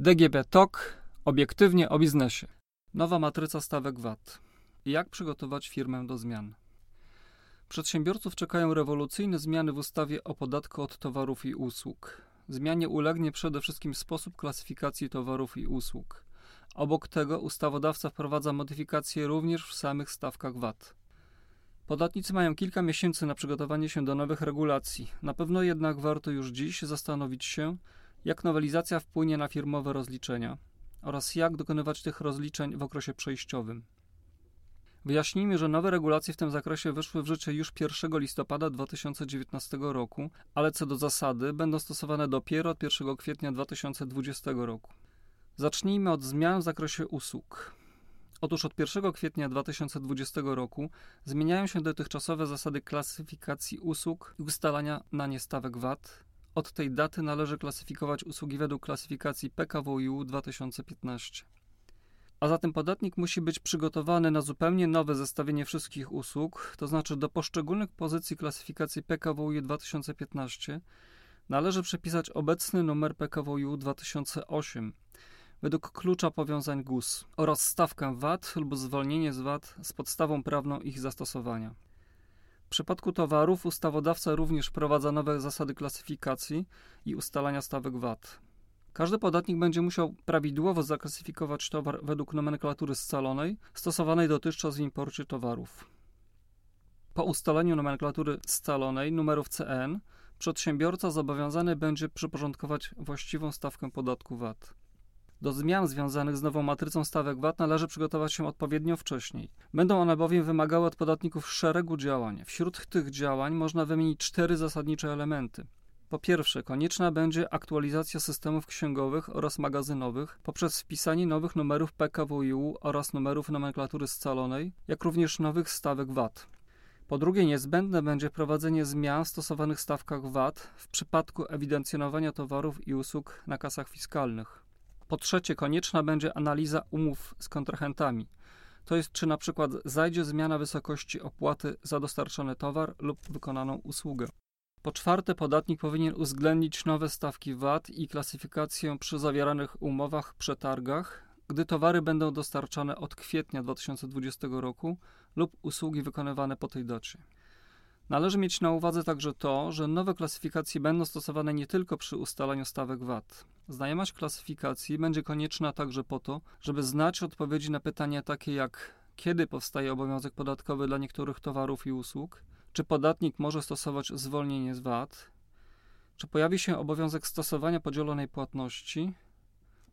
DGB TOK obiektywnie o biznesie. Nowa matryca stawek VAT. Jak przygotować firmę do zmian? Przedsiębiorców czekają rewolucyjne zmiany w ustawie o podatku od towarów i usług. Zmianie ulegnie przede wszystkim sposób klasyfikacji towarów i usług. Obok tego ustawodawca wprowadza modyfikacje również w samych stawkach VAT. Podatnicy mają kilka miesięcy na przygotowanie się do nowych regulacji. Na pewno jednak warto już dziś zastanowić się, jak nowelizacja wpłynie na firmowe rozliczenia oraz jak dokonywać tych rozliczeń w okresie przejściowym. Wyjaśnijmy, że nowe regulacje w tym zakresie weszły w życie już 1 listopada 2019 roku, ale co do zasady będą stosowane dopiero od 1 kwietnia 2020 roku. Zacznijmy od zmian w zakresie usług. Otóż od 1 kwietnia 2020 roku zmieniają się dotychczasowe zasady klasyfikacji usług i ustalania na nie stawek VAT, od tej daty należy klasyfikować usługi według klasyfikacji PKWiU 2015. A zatem podatnik musi być przygotowany na zupełnie nowe zestawienie wszystkich usług, to znaczy do poszczególnych pozycji klasyfikacji PKWiU 2015 należy przypisać obecny numer PKWiU 2008 według klucza powiązań GUS oraz stawkę VAT lub zwolnienie z VAT z podstawą prawną ich zastosowania. W przypadku towarów ustawodawca również wprowadza nowe zasady klasyfikacji i ustalania stawek VAT. Każdy podatnik będzie musiał prawidłowo zaklasyfikować towar według nomenklatury scalonej stosowanej dotychczas w imporcie towarów. Po ustaleniu nomenklatury scalonej numerów CN przedsiębiorca zobowiązany będzie przyporządkować właściwą stawkę podatku VAT. Do zmian związanych z nową matrycą stawek VAT należy przygotować się odpowiednio wcześniej. Będą one bowiem wymagały od podatników szeregu działań. Wśród tych działań można wymienić cztery zasadnicze elementy. Po pierwsze, konieczna będzie aktualizacja systemów księgowych oraz magazynowych poprzez wpisanie nowych numerów PKWiU oraz numerów nomenklatury scalonej, jak również nowych stawek VAT. Po drugie, niezbędne będzie prowadzenie zmian w stosowanych stawkach VAT w przypadku ewidencjonowania towarów i usług na kasach fiskalnych. Po trzecie, konieczna będzie analiza umów z kontrahentami. To jest, czy na przykład zajdzie zmiana wysokości opłaty za dostarczony towar lub wykonaną usługę. Po czwarte, podatnik powinien uwzględnić nowe stawki VAT i klasyfikację przy zawieranych umowach, przetargach, gdy towary będą dostarczane od kwietnia 2020 roku lub usługi wykonywane po tej dacie. Należy mieć na uwadze także to, że nowe klasyfikacje będą stosowane nie tylko przy ustalaniu stawek VAT. Znajomość klasyfikacji będzie konieczna także po to, żeby znać odpowiedzi na pytania takie jak kiedy powstaje obowiązek podatkowy dla niektórych towarów i usług, czy podatnik może stosować zwolnienie z VAT, czy pojawi się obowiązek stosowania podzielonej płatności,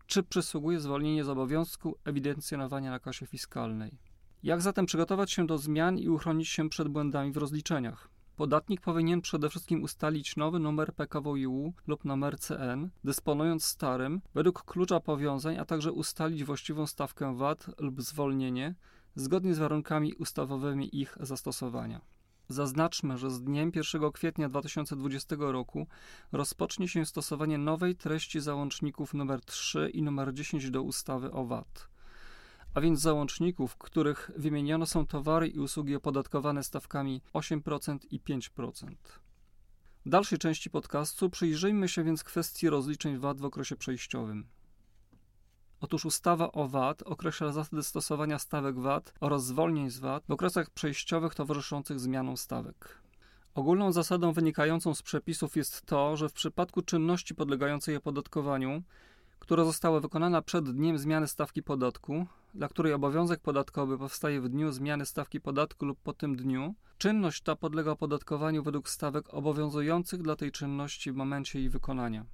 czy przysługuje zwolnienie z obowiązku ewidencjonowania na kasie fiskalnej. Jak zatem przygotować się do zmian i uchronić się przed błędami w rozliczeniach? Podatnik powinien przede wszystkim ustalić nowy numer PKWiU lub numer CN, dysponując starym, według klucza powiązań, a także ustalić właściwą stawkę VAT lub zwolnienie, zgodnie z warunkami ustawowymi ich zastosowania. Zaznaczmy, że z dniem 1 kwietnia 2020 roku rozpocznie się stosowanie nowej treści załączników nr 3 i nr 10 do ustawy o VAT a więc załączników, w których wymienione są towary i usługi opodatkowane stawkami 8% i 5%. W dalszej części podcastu przyjrzyjmy się więc kwestii rozliczeń VAT w okresie przejściowym. Otóż ustawa o VAT określa zasady stosowania stawek VAT oraz zwolnień z VAT w okresach przejściowych towarzyszących zmianom stawek. Ogólną zasadą wynikającą z przepisów jest to, że w przypadku czynności podlegającej opodatkowaniu, która została wykonana przed dniem zmiany stawki podatku, dla której obowiązek podatkowy powstaje w dniu zmiany stawki podatku lub po tym dniu, czynność ta podlega opodatkowaniu według stawek obowiązujących dla tej czynności w momencie jej wykonania.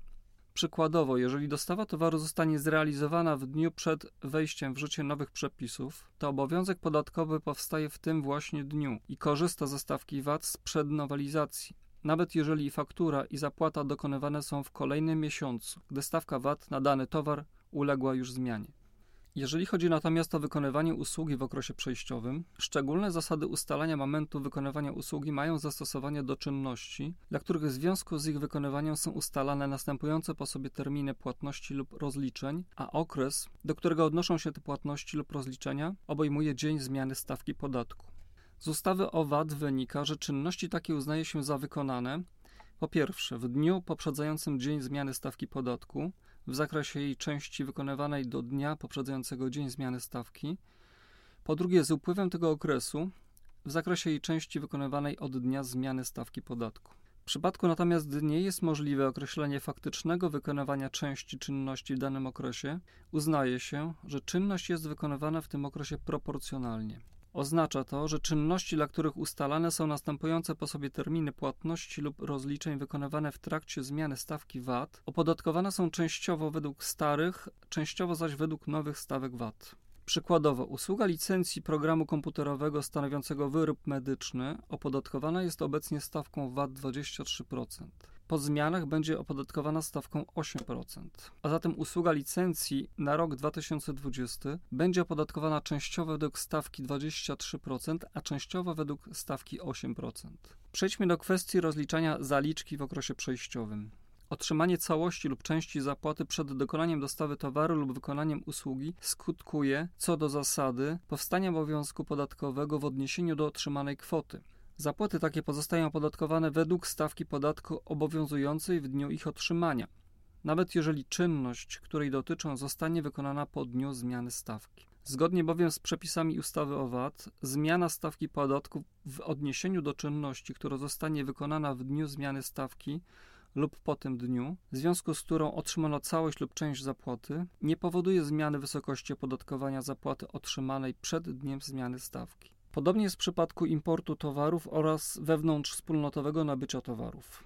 Przykładowo, jeżeli dostawa towaru zostanie zrealizowana w dniu przed wejściem w życie nowych przepisów, to obowiązek podatkowy powstaje w tym właśnie dniu i korzysta ze stawki VAT sprzed nowelizacji, nawet jeżeli faktura i zapłata dokonywane są w kolejnym miesiącu, gdy stawka VAT na dany towar uległa już zmianie. Jeżeli chodzi natomiast o wykonywanie usługi w okresie przejściowym, szczególne zasady ustalania momentu wykonywania usługi mają zastosowanie do czynności, dla których w związku z ich wykonywaniem są ustalane następujące po sobie terminy płatności lub rozliczeń, a okres, do którego odnoszą się te płatności lub rozliczenia, obejmuje dzień zmiany stawki podatku. Z ustawy o VAT wynika, że czynności takie uznaje się za wykonane po pierwsze w dniu poprzedzającym dzień zmiany stawki podatku, w zakresie jej części wykonywanej do dnia poprzedzającego dzień zmiany stawki. Po drugie, z upływem tego okresu w zakresie jej części wykonywanej od dnia zmiany stawki podatku. W przypadku natomiast nie jest możliwe określenie faktycznego wykonywania części czynności w danym okresie, uznaje się, że czynność jest wykonywana w tym okresie proporcjonalnie. Oznacza to, że czynności, dla których ustalane są następujące po sobie terminy płatności lub rozliczeń wykonywane w trakcie zmiany stawki VAT, opodatkowane są częściowo według starych, częściowo zaś według nowych stawek VAT. Przykładowo, usługa licencji programu komputerowego stanowiącego wyrób medyczny opodatkowana jest obecnie stawką VAT 23%. Po zmianach będzie opodatkowana stawką 8%. A zatem usługa licencji na rok 2020 będzie opodatkowana częściowo według stawki 23%, a częściowo według stawki 8%. Przejdźmy do kwestii rozliczania zaliczki w okresie przejściowym. Otrzymanie całości lub części zapłaty przed dokonaniem dostawy towaru lub wykonaniem usługi skutkuje, co do zasady, powstaniem obowiązku podatkowego w odniesieniu do otrzymanej kwoty. Zapłaty takie pozostają opodatkowane według stawki podatku obowiązującej w dniu ich otrzymania, nawet jeżeli czynność, której dotyczą, zostanie wykonana po dniu zmiany stawki. Zgodnie bowiem z przepisami ustawy o VAT, zmiana stawki podatku w odniesieniu do czynności, która zostanie wykonana w dniu zmiany stawki, lub po tym dniu, w związku z którą otrzymano całość lub część zapłaty, nie powoduje zmiany wysokości opodatkowania zapłaty otrzymanej przed dniem zmiany stawki. Podobnie jest w przypadku importu towarów oraz wewnątrzwspólnotowego nabycia towarów.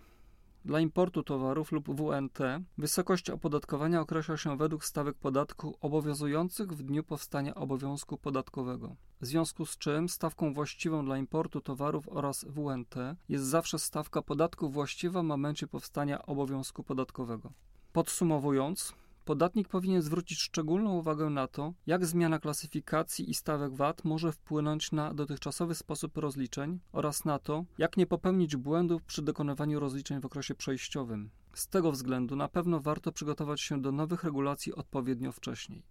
Dla importu towarów lub WNT wysokość opodatkowania określa się według stawek podatku obowiązujących w dniu powstania obowiązku podatkowego. W związku z czym stawką właściwą dla importu towarów oraz WNT jest zawsze stawka podatku właściwa w momencie powstania obowiązku podatkowego. Podsumowując, Podatnik powinien zwrócić szczególną uwagę na to, jak zmiana klasyfikacji i stawek VAT może wpłynąć na dotychczasowy sposób rozliczeń oraz na to, jak nie popełnić błędów przy dokonywaniu rozliczeń w okresie przejściowym. Z tego względu na pewno warto przygotować się do nowych regulacji odpowiednio wcześniej.